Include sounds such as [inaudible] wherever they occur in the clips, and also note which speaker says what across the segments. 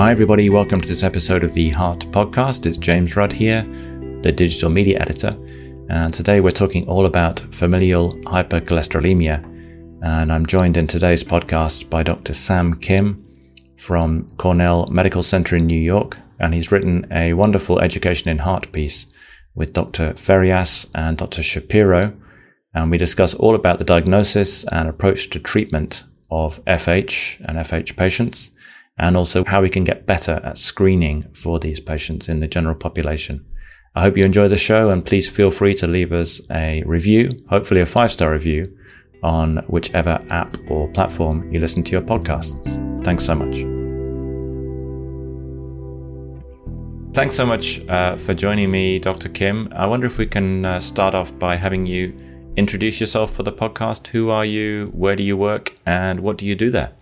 Speaker 1: Hi, everybody. Welcome to this episode of the Heart Podcast. It's James Rudd here, the digital media editor. And today we're talking all about familial hypercholesterolemia. And I'm joined in today's podcast by Dr. Sam Kim from Cornell Medical Center in New York. And he's written a wonderful education in heart piece with Dr. Ferias and Dr. Shapiro. And we discuss all about the diagnosis and approach to treatment of FH and FH patients and also how we can get better at screening for these patients in the general population. I hope you enjoy the show and please feel free to leave us a review, hopefully a five star review, on whichever app or platform you listen to your podcasts. Thanks so much. Thanks so much uh, for joining me, Dr. Kim. I wonder if we can uh, start off by having you introduce yourself for the podcast. Who are you? Where do you work? And what do you do there?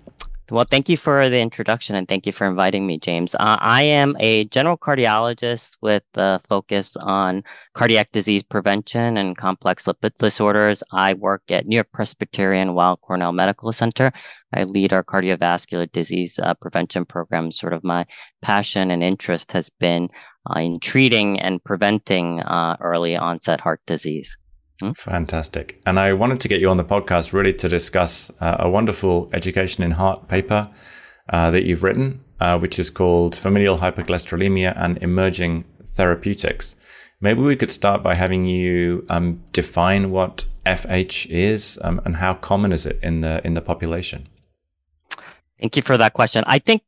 Speaker 2: Well, thank you for the introduction and thank you for inviting me, James. Uh, I am a general cardiologist with a focus on cardiac disease prevention and complex lipid disorders. I work at New York Presbyterian Weill Cornell Medical Center. I lead our cardiovascular disease uh, prevention program. Sort of my passion and interest has been uh, in treating and preventing uh, early onset heart disease.
Speaker 1: Hmm? Fantastic. And I wanted to get you on the podcast really to discuss uh, a wonderful education in heart paper uh, that you've written, uh, which is called Familial Hypercholesterolemia and Emerging Therapeutics. Maybe we could start by having you um, define what FH is um, and how common is it in the in the population.
Speaker 2: Thank you for that question. I think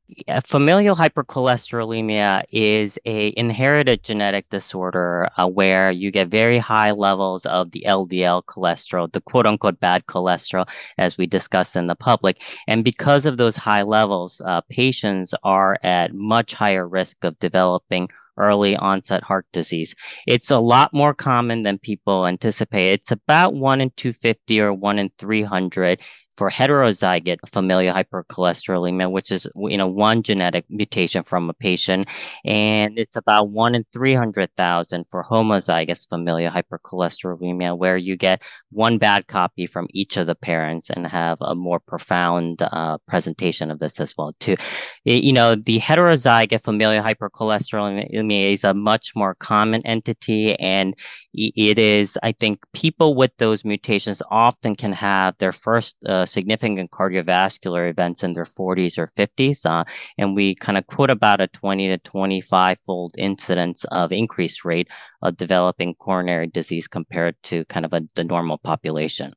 Speaker 2: familial hypercholesterolemia is a inherited genetic disorder uh, where you get very high levels of the LDL cholesterol, the quote unquote bad cholesterol, as we discuss in the public. And because of those high levels, uh, patients are at much higher risk of developing early onset heart disease. It's a lot more common than people anticipate. It's about 1 in 250 or 1 in 300 for heterozygote familial hypercholesterolemia, which is you know one genetic mutation from a patient, and it's about one in three hundred thousand for homozygous familial hypercholesterolemia, where you get one bad copy from each of the parents and have a more profound uh, presentation of this as well too. You know, the heterozygote familial hypercholesterolemia is a much more common entity, and it is, I think, people with those mutations often can have their first uh, significant cardiovascular events in their 40s or 50s. Uh, and we kind of quote about a 20 to 25 fold incidence of increased rate of developing coronary disease compared to kind of a, the normal population.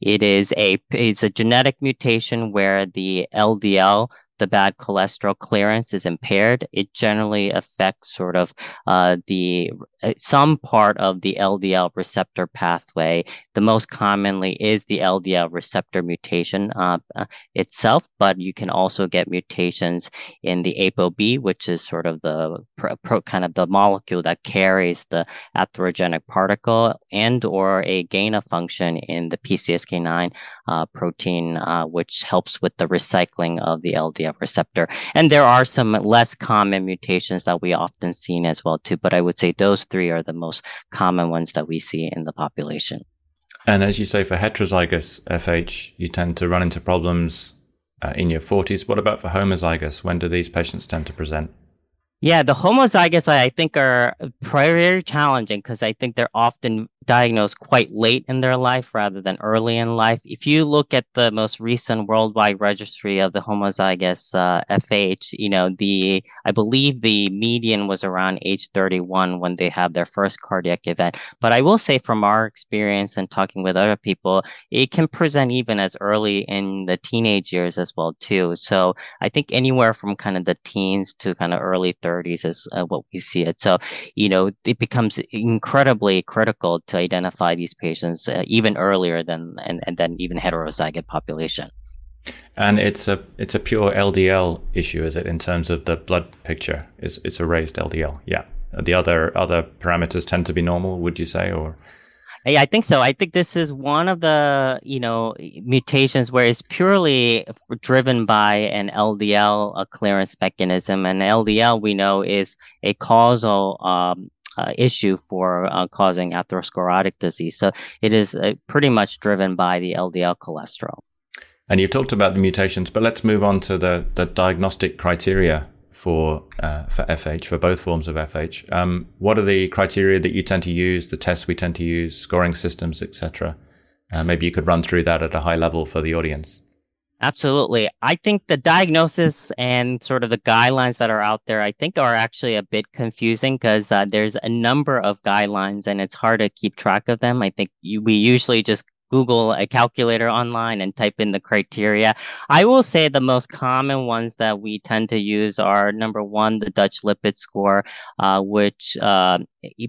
Speaker 2: It is a it's a genetic mutation where the LDL the bad cholesterol clearance is impaired, it generally affects sort of uh, the uh, some part of the LDL receptor pathway. The most commonly is the LDL receptor mutation uh, uh, itself, but you can also get mutations in the ApoB, which is sort of the pro, kind of the molecule that carries the atherogenic particle, and or a gain of function in the PCSK9 uh, protein, uh, which helps with the recycling of the LDL receptor. And there are some less common mutations that we often see as well too, but I would say those three are the most common ones that we see in the population.
Speaker 1: And as you say, for heterozygous FH, you tend to run into problems uh, in your 40s. What about for homozygous? When do these patients tend to present?
Speaker 2: Yeah, the homozygous I think are very challenging because I think they're often diagnosed quite late in their life rather than early in life. If you look at the most recent worldwide registry of the homozygous uh, FH, you know, the I believe the median was around age 31 when they have their first cardiac event. But I will say from our experience and talking with other people, it can present even as early in the teenage years as well too. So I think anywhere from kind of the teens to kind of early 30s is uh, what we see it. So, you know, it becomes incredibly critical to identify these patients uh, even earlier than and, and then even heterozygote population.
Speaker 1: And it's a it's a pure LDL issue, is it? In terms of the blood picture, it's it's a raised LDL. Yeah. The other other parameters tend to be normal. Would you say, or?
Speaker 2: Yeah, I think so. I think this is one of the you know mutations where it's purely driven by an LDL clearance mechanism, and LDL we know is a causal um, uh, issue for uh, causing atherosclerotic disease. So it is uh, pretty much driven by the LDL cholesterol.
Speaker 1: And you've talked about the mutations, but let's move on to the, the diagnostic criteria for uh, for FH for both forms of FH. Um, what are the criteria that you tend to use? The tests we tend to use, scoring systems, etc. Uh, maybe you could run through that at a high level for the audience.
Speaker 2: Absolutely. I think the diagnosis and sort of the guidelines that are out there, I think are actually a bit confusing because uh, there's a number of guidelines and it's hard to keep track of them. I think you, we usually just Google a calculator online and type in the criteria. I will say the most common ones that we tend to use are number one, the Dutch lipid score, uh, which uh,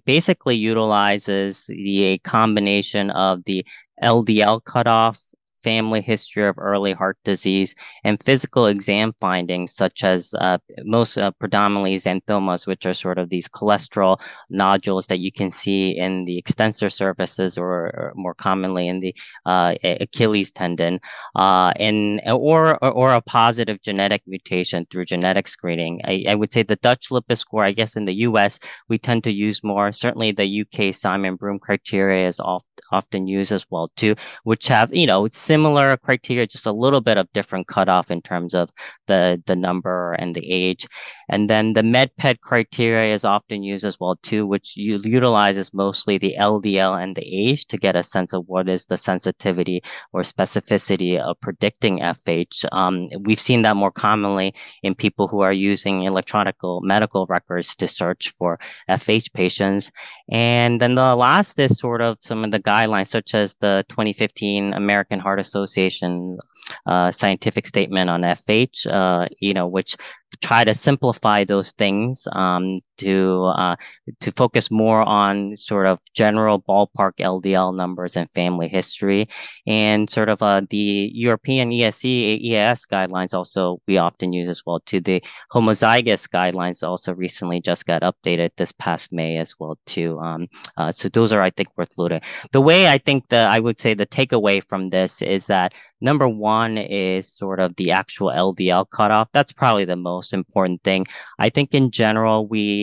Speaker 2: basically utilizes the combination of the LDL cutoff family history of early heart disease, and physical exam findings such as uh, most uh, predominantly xanthomas, which are sort of these cholesterol nodules that you can see in the extensor surfaces or, or more commonly in the uh, Achilles tendon, uh, and or, or, a positive genetic mutation through genetic screening. I, I would say the Dutch lipid score, I guess in the U.S. we tend to use more. Certainly the U.K. Simon Broome criteria is oft, often used as well too, which have you know it's similar criteria, just a little bit of different cutoff in terms of the, the number and the age. And then the MedPed criteria is often used as well too, which utilizes mostly the LDL and the age to get a sense of what is the sensitivity or specificity of predicting FH. Um, we've seen that more commonly in people who are using electronic medical records to search for FH patients. And then the last is sort of some of the guidelines, such as the 2015 American Heart Association uh, scientific statement on FH, uh, you know, which try to simplify those things um, to uh, to focus more on sort of general ballpark LDL numbers and family history, and sort of uh, the European ESC EAS guidelines also we often use as well. To the homozygous guidelines also recently just got updated this past May as well too. Um, uh, so those are I think worth looking. The way I think that I would say the takeaway from this is that number one is sort of the actual LDL cutoff. That's probably the most important thing. I think in general, we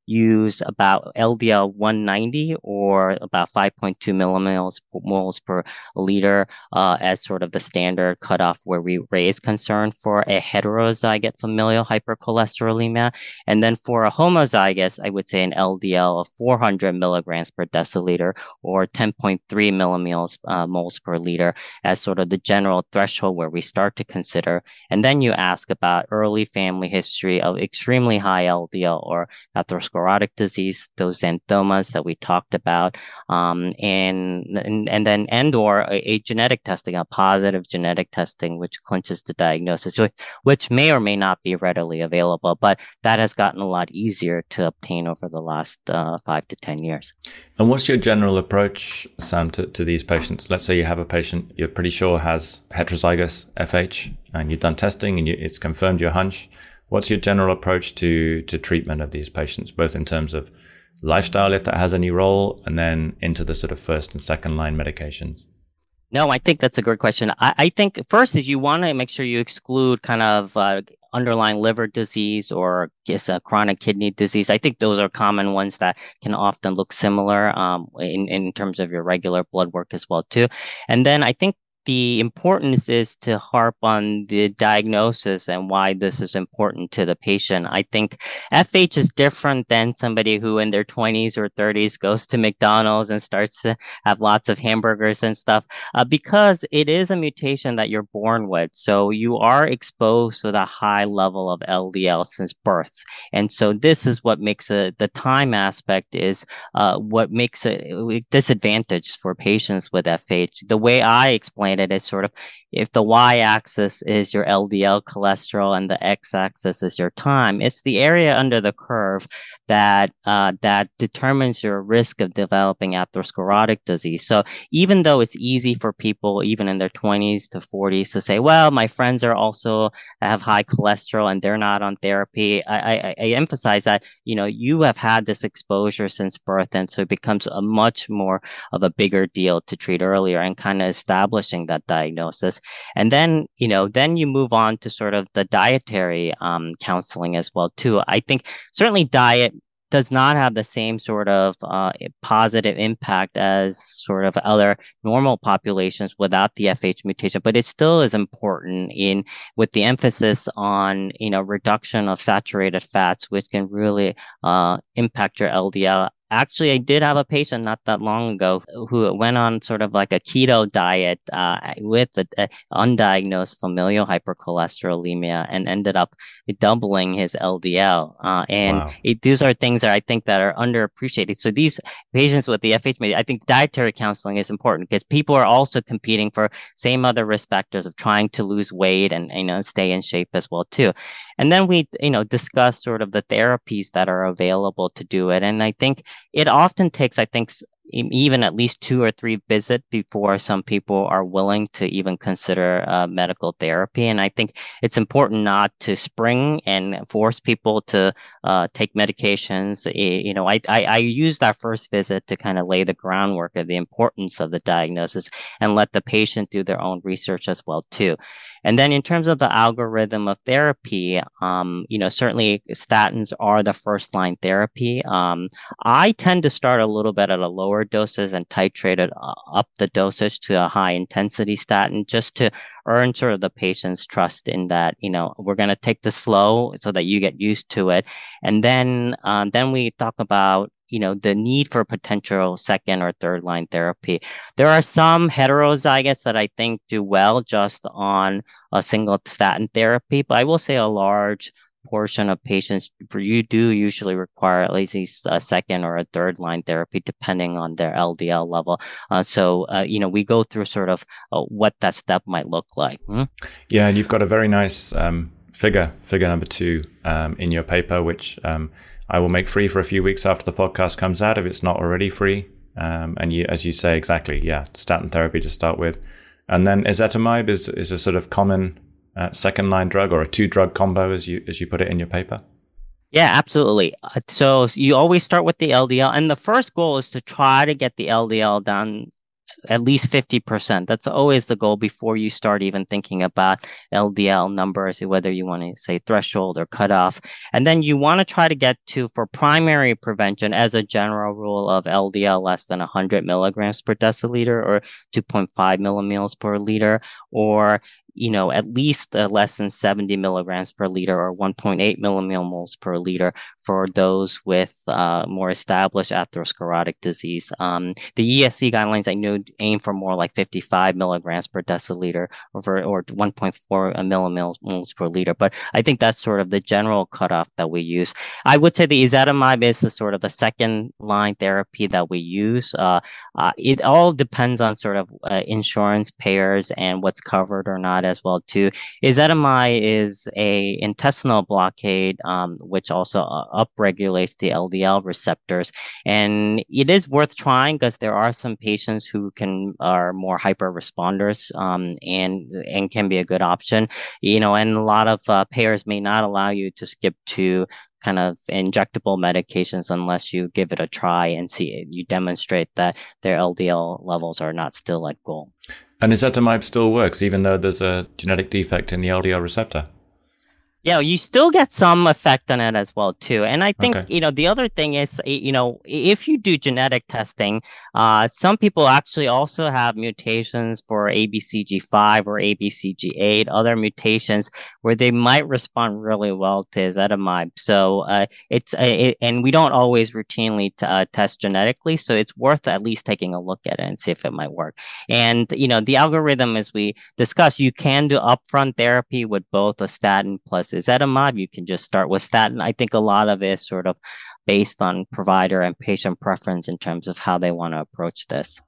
Speaker 2: use about LDL 190 or about 5.2 millimoles moles per liter uh, as sort of the standard cutoff where we raise concern for a heterozygous familial hypercholesterolemia. And then for a homozygous, I would say an LDL of 400 milligrams per deciliter or 10.3 millimoles uh, moles per liter as sort of the general threshold where we start to consider. And then you ask about early family history of extremely high LDL or atherosclerosis atherosclerotic disease, those xanthomas that we talked about, um, and, and, and then and or a, a, genetic testing, a positive genetic testing, which clinches the diagnosis, which, which may or may not be readily available, but that has gotten a lot easier to obtain over the last uh, five to ten years.
Speaker 1: And what's your general approach, Sam, to, to these patients? Let's say you have a patient you're pretty sure has heterozygous FH, and you've done testing and you, it's confirmed your hunch What's your general approach to to treatment of these patients, both in terms of lifestyle, if that has any role, and then into the sort of first and second line medications?
Speaker 2: No, I think that's a good question. I, I think first is you want to make sure you exclude kind of uh, underlying liver disease or just a chronic kidney disease. I think those are common ones that can often look similar um, in, in terms of your regular blood work as well too. And then I think the importance is to harp on the diagnosis and why this is important to the patient. I think FH is different than somebody who in their 20s or 30s goes to McDonald's and starts to have lots of hamburgers and stuff uh, because it is a mutation that you're born with. So you are exposed to a high level of LDL since birth. And so this is what makes it, the time aspect is uh, what makes it disadvantaged for patients with FH. The way I explain it is sort of if the y-axis is your LDL cholesterol and the x-axis is your time, it's the area under the curve that uh, that determines your risk of developing atherosclerotic disease. So even though it's easy for people, even in their 20s to 40s, to say, "Well, my friends are also have high cholesterol and they're not on therapy," I, I, I emphasize that you know you have had this exposure since birth, and so it becomes a much more of a bigger deal to treat earlier and kind of establishing that diagnosis. And then, you know, then you move on to sort of the dietary um, counseling as well, too. I think certainly diet does not have the same sort of uh, positive impact as sort of other normal populations without the FH mutation, but it still is important in with the emphasis on you know reduction of saturated fats, which can really uh, impact your LDL Actually, I did have a patient not that long ago who went on sort of like a keto diet uh, with an undiagnosed familial hypercholesterolemia and ended up doubling his LDL. Uh, and wow. it, these are things that I think that are underappreciated. So these patients with the FH, I think dietary counseling is important because people are also competing for same other risk factors of trying to lose weight and you know stay in shape as well too. And then we you know discuss sort of the therapies that are available to do it. And I think it often takes, I think, even at least two or three visits before some people are willing to even consider uh, medical therapy. And I think it's important not to spring and force people to uh, take medications. You know, I, I, I use that first visit to kind of lay the groundwork of the importance of the diagnosis and let the patient do their own research as well too. And then in terms of the algorithm of therapy, um, you know, certainly statins are the first line therapy. Um, I tend to start a little bit at a lower doses and titrated uh, up the dosage to a high intensity statin just to earn sort of the patient's trust in that, you know, we're going to take this slow so that you get used to it. And then, um, then we talk about you know the need for potential second or third line therapy there are some heterozygous that i think do well just on a single statin therapy but i will say a large portion of patients you do usually require at least a second or a third line therapy depending on their ldl level uh, so uh, you know we go through sort of uh, what that step might look like hmm?
Speaker 1: yeah and you've got a very nice um, figure figure number two um, in your paper which um, I will make free for a few weeks after the podcast comes out if it's not already free. Um, and you, as you say, exactly, yeah, statin therapy to start with, and then ezetimibe is is a sort of common uh, second line drug or a two drug combo, as you as you put it in your paper.
Speaker 2: Yeah, absolutely. Uh, so you always start with the LDL, and the first goal is to try to get the LDL down at least 50%. That's always the goal before you start even thinking about LDL numbers, whether you want to say threshold or cutoff. And then you want to try to get to, for primary prevention, as a general rule of LDL less than 100 milligrams per deciliter or 2.5 millimoles per liter, or you know, at least uh, less than 70 milligrams per liter or 1.8 millimoles per liter for those with uh, more established atherosclerotic disease. Um, the ESC guidelines I know aim for more like 55 milligrams per deciliter or, or 1.4 millimoles per liter, but I think that's sort of the general cutoff that we use. I would say the ezetimibe is the sort of the second line therapy that we use. Uh, uh it all depends on sort of uh, insurance payers and what's covered or not as well too. Ezetimibe is a intestinal blockade, um, which also uh, upregulates the LDL receptors, and it is worth trying because there are some patients who can are more hyper responders, um, and and can be a good option. You know, and a lot of uh, payers may not allow you to skip to kind of injectable medications unless you give it a try and see you demonstrate that their LDL levels are not still at goal.
Speaker 1: And ezetimibe still works even though there's a genetic defect in the LDL receptor?
Speaker 2: Yeah, you still get some effect on it as well too. And I think okay. you know the other thing is you know if you do genetic testing, uh, some people actually also have mutations for ABCG5 or ABCG8, other mutations where they might respond really well to ezetimibe. So uh, it's uh, it, and we don't always routinely t- uh, test genetically, so it's worth at least taking a look at it and see if it might work. And you know the algorithm, as we discussed, you can do upfront therapy with both a statin plus ezetimibe? You can just start with statin. I think a lot of it is sort of based on provider and patient preference in terms of how they want to approach this.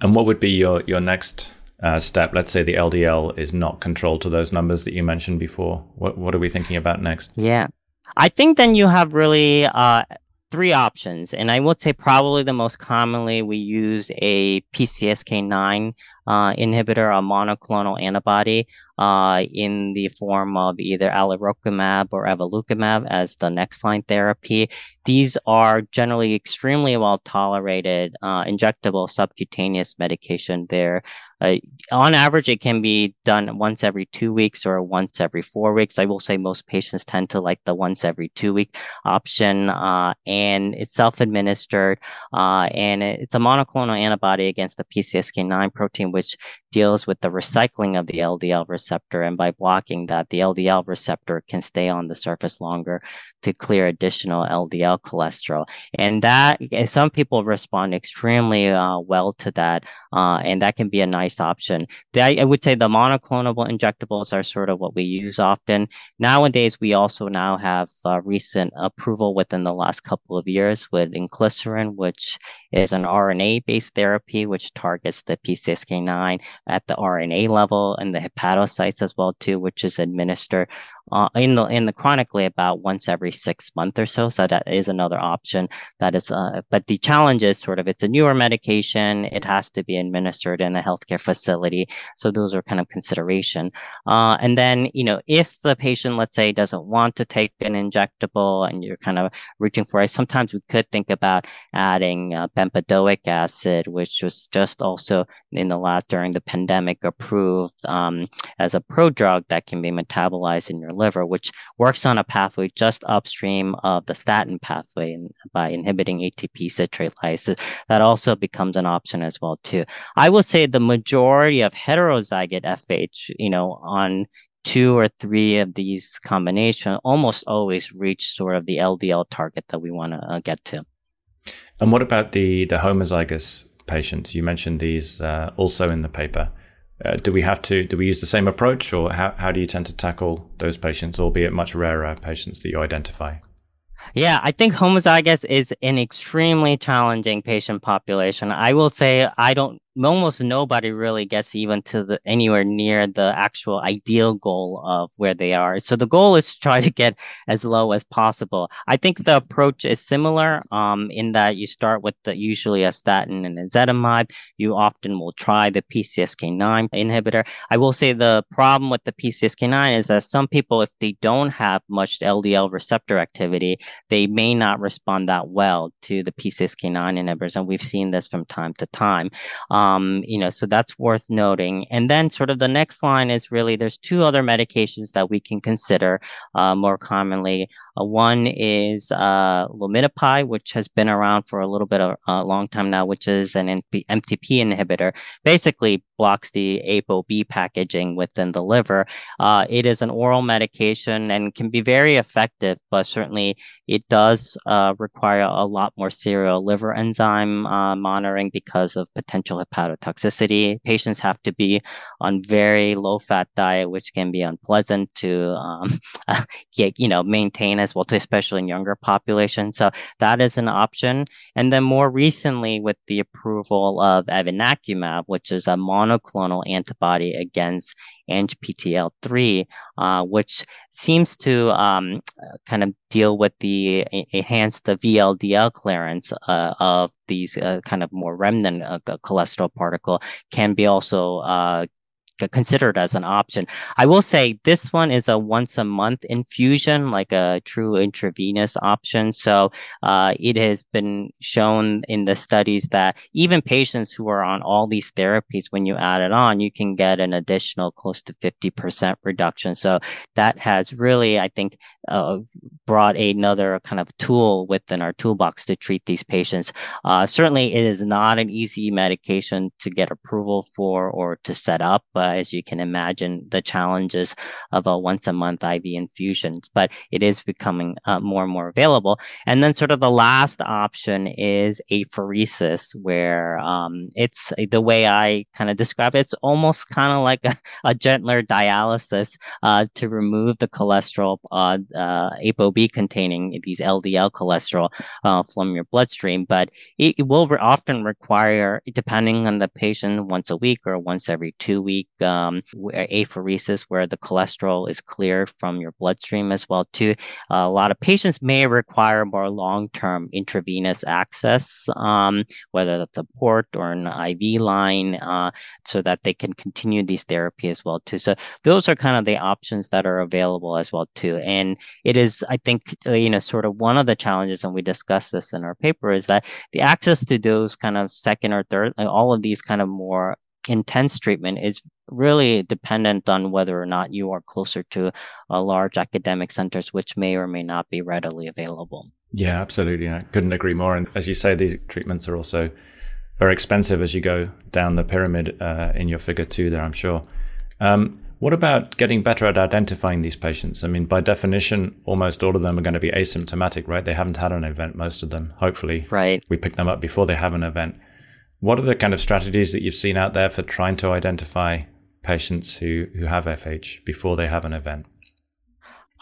Speaker 1: And what would be your your next uh, step? Let's say the LDL is not controlled to those numbers that you mentioned before. What what are we thinking about next?
Speaker 2: Yeah, I think then you have really uh, three options, and I would say probably the most commonly we use a PCSK9 uh, inhibitor, a monoclonal antibody. uh, in the form of either alirocumab or evolocumab as the next line therapy. These are generally extremely well tolerated uh, injectable subcutaneous medication. There, uh, on average, it can be done once every two weeks or once every four weeks. I will say most patients tend to like the once every two week option, uh, and it's self administered, uh, and it's a monoclonal antibody against the PCSK9 protein, which deals with the recycling of the LDL receptor. And by blocking that, the LDL receptor can stay on the surface longer to clear additional LDL cholesterol. And that some people respond extremely uh, well to that, uh, and that can be a nice option. I, I would say the monoclonal injectables are sort of what we use often. Nowadays, we also now have uh, recent approval within the last couple of years with inclisiran, which is an RNA-based therapy which targets the PCSK9 at the RNA level and the hepatocytes as well too, which is administered uh, in the in the chronically about once every six months or so. So that is another option. That is, uh, but the challenge is sort of it's a newer medication. It has to be administered in a healthcare facility. So those are kind of consideration. Uh, and then you know if the patient, let's say, doesn't want to take an injectable and you're kind of reaching for it, sometimes we could think about adding uh, bempedoic acid, which was just also in the last during the pandemic approved um, as a prodrug that can be metabolized in your liver, which works on a pathway just upstream of the statin pathway by inhibiting ATP citrate lyase. That also becomes an option as well too. I would say the majority of heterozygote FH, you know, on two or three of these combination almost always reach sort of the LDL target that we want to uh, get to.
Speaker 1: And what about the the homozygous patients? You mentioned these uh, also in the paper. Uh, do we have to do we use the same approach or how, how do you tend to tackle those patients albeit much rarer patients that you identify
Speaker 2: yeah, I think homozygous is an extremely challenging patient population. I will say I don't almost nobody really gets even to the anywhere near the actual ideal goal of where they are. So the goal is to try to get as low as possible. I think the approach is similar um, in that you start with the usually a statin and ezetimibe. You often will try the PCSK9 inhibitor. I will say the problem with the PCSK9 is that some people, if they don't have much LDL receptor activity, they may not respond that well to the PCSK9 inhibitors. And we've seen this from time to time. Um, um, you know, so that's worth noting. And then sort of the next line is really there's two other medications that we can consider uh, more commonly. Uh, one is uh, which has been around for a little bit of a long time now, which is an MTP inhibitor. Basically, blocks the ApoB packaging within the liver. Uh, it is an oral medication and can be very effective, but certainly it does uh, require a lot more serial liver enzyme uh, monitoring because of potential hepatotoxicity. Patients have to be on very low fat diet, which can be unpleasant to um, [laughs] get, you know, maintain as well, especially in younger population. So that is an option. And then more recently with the approval of evinacumab, which is a monoclonal antibody against ANGPTL3, uh, which seems to um, kind of deal with the enhance the VLDL clearance uh, of these uh, kind of more remnant uh, cholesterol particle can be also uh, considered as an option. I will say this one is a once a month infusion, like a true intravenous option. So uh, it has been shown in the studies that even patients who are on all these therapies, when you add it on, you can get an additional close to 50% reduction. So that has really, I think, uh, brought another kind of tool within our toolbox to treat these patients. Uh, certainly, it is not an easy medication to get approval for or to set up. But as you can imagine, the challenges of a once a month IV infusions, but it is becoming uh, more and more available. And then sort of the last option is apheresis, where um, it's the way I kind of describe it, it's almost kind of like a, a, gentler dialysis uh, to remove the cholesterol, uh, uh ApoB containing these LDL cholesterol uh, from your bloodstream. But it, it will re- often require, depending on the patient, once a week or once every two weeks um, apheresis, where the cholesterol is cleared from your bloodstream as well too. A lot of patients may require more long-term intravenous access, um, whether that's a port or an IV line, uh, so that they can continue these therapy as well too. So those are kind of the options that are available as well too. And it is, I think, uh, you know, sort of one of the challenges, and we discussed this in our paper, is that the access to those kind of second or third, all of these kind of more intense treatment is really dependent on whether or not you are closer to a large academic centers, which may or may not be readily available.
Speaker 1: Yeah, absolutely. I couldn't agree more. And as you say, these treatments are also very expensive as you go down the pyramid uh, in your figure two there, I'm sure. Um, what about getting better at identifying these patients? I mean, by definition, almost all of them are going to be asymptomatic, right? They haven't had an event, most of them. Hopefully,
Speaker 2: right.
Speaker 1: we pick them up before they have an event. What are the kind of strategies that you've seen out there for trying to identify patients who, who have FH before they have an event?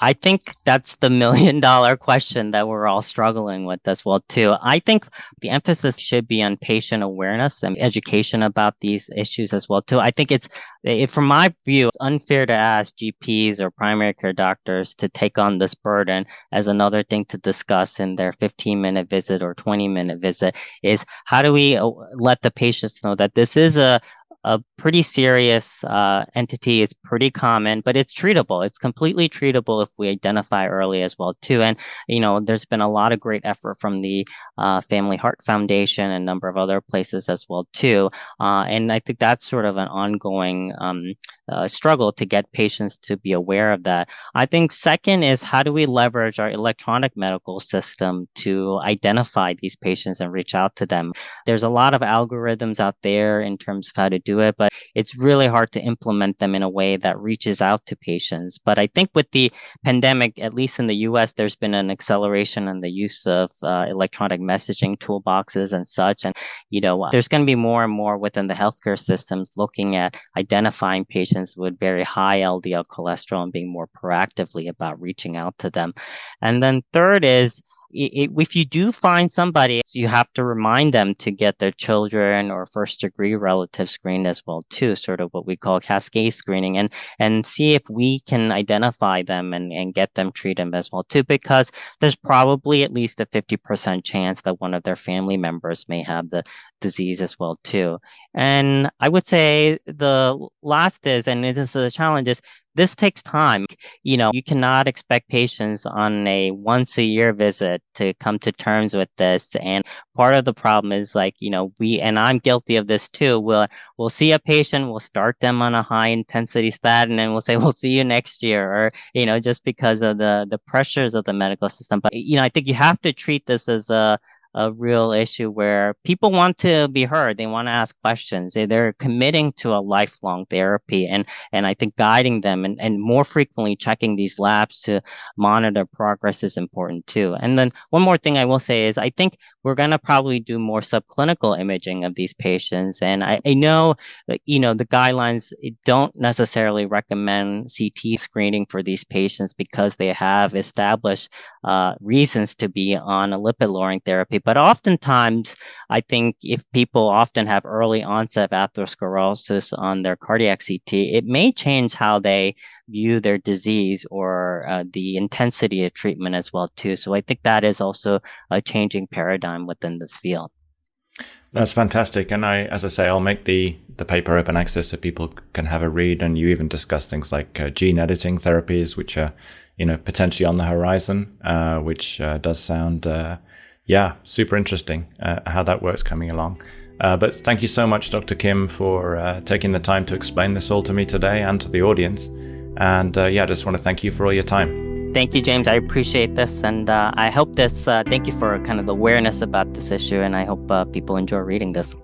Speaker 2: I think that's the million dollar question that we're all struggling with as well too. I think the emphasis should be on patient awareness and education about these issues as well too. I think it's, it, from my view, it's unfair to ask GPs or primary care doctors to take on this burden as another thing to discuss in their 15 minute visit or 20 minute visit is how do we uh, let the patients know that this is a, a pretty serious uh, entity. It's pretty common, but it's treatable. It's completely treatable if we identify early as well too. And you know, there's been a lot of great effort from the uh, Family Heart Foundation and a number of other places as well too. Uh, and I think that's sort of an ongoing um, uh, struggle to get patients to be aware of that. I think second is how do we leverage our electronic medical system to identify these patients and reach out to them? There's a lot of algorithms out there in terms of how to do it, but it's really hard to implement them in a way that reaches out to patients. But I think with the pandemic, at least in the US, there's been an acceleration in the use of uh, electronic messaging toolboxes and such. And, you know, there's going to be more and more within the healthcare systems looking at identifying patients with very high LDL cholesterol and being more proactively about reaching out to them. And then third is, if you do find somebody, you have to remind them to get their children or first degree relatives screened as well too, sort of what we call cascade screening, and and see if we can identify them and, and get them treated as well too, because there's probably at least a 50% chance that one of their family members may have the disease as well too. And I would say the last is, and this is a challenge, is this takes time. You know, you cannot expect patients on a once a year visit to come to terms with this. And part of the problem is like, you know, we, and I'm guilty of this too. We'll, we'll see a patient, we'll start them on a high intensity statin and we'll say, we'll see you next year or, you know, just because of the, the pressures of the medical system. But, you know, I think you have to treat this as a, a real issue where people want to be heard. They want to ask questions. They're committing to a lifelong therapy and, and I think guiding them and, and more frequently checking these labs to monitor progress is important too. And then one more thing I will say is I think we're going to probably do more subclinical imaging of these patients. And I, I know that, you know, the guidelines don't necessarily recommend CT screening for these patients because they have established uh, reasons to be on a lipid lowering therapy. But oftentimes, I think if people often have early onset of atherosclerosis on their cardiac CT, it may change how they view their disease or uh, the intensity of treatment as well too. So I think that is also a changing paradigm within this field.
Speaker 1: That's fantastic. And I, as I say, I'll make the, the paper open access so people can have a read. And you even discuss things like uh, gene editing therapies, which are, you know, potentially on the horizon, uh, which uh, does sound, uh, yeah, super interesting uh, how that works coming along. Uh, but thank you so much, Dr. Kim, for taking the time to explain this all to me today and to the audience. And yeah, I just want to thank you for all your time.
Speaker 2: Thank you, James. I appreciate this. And uh, I hope this, uh, thank you for kind of the awareness about this issue. And I hope uh, people enjoy reading this.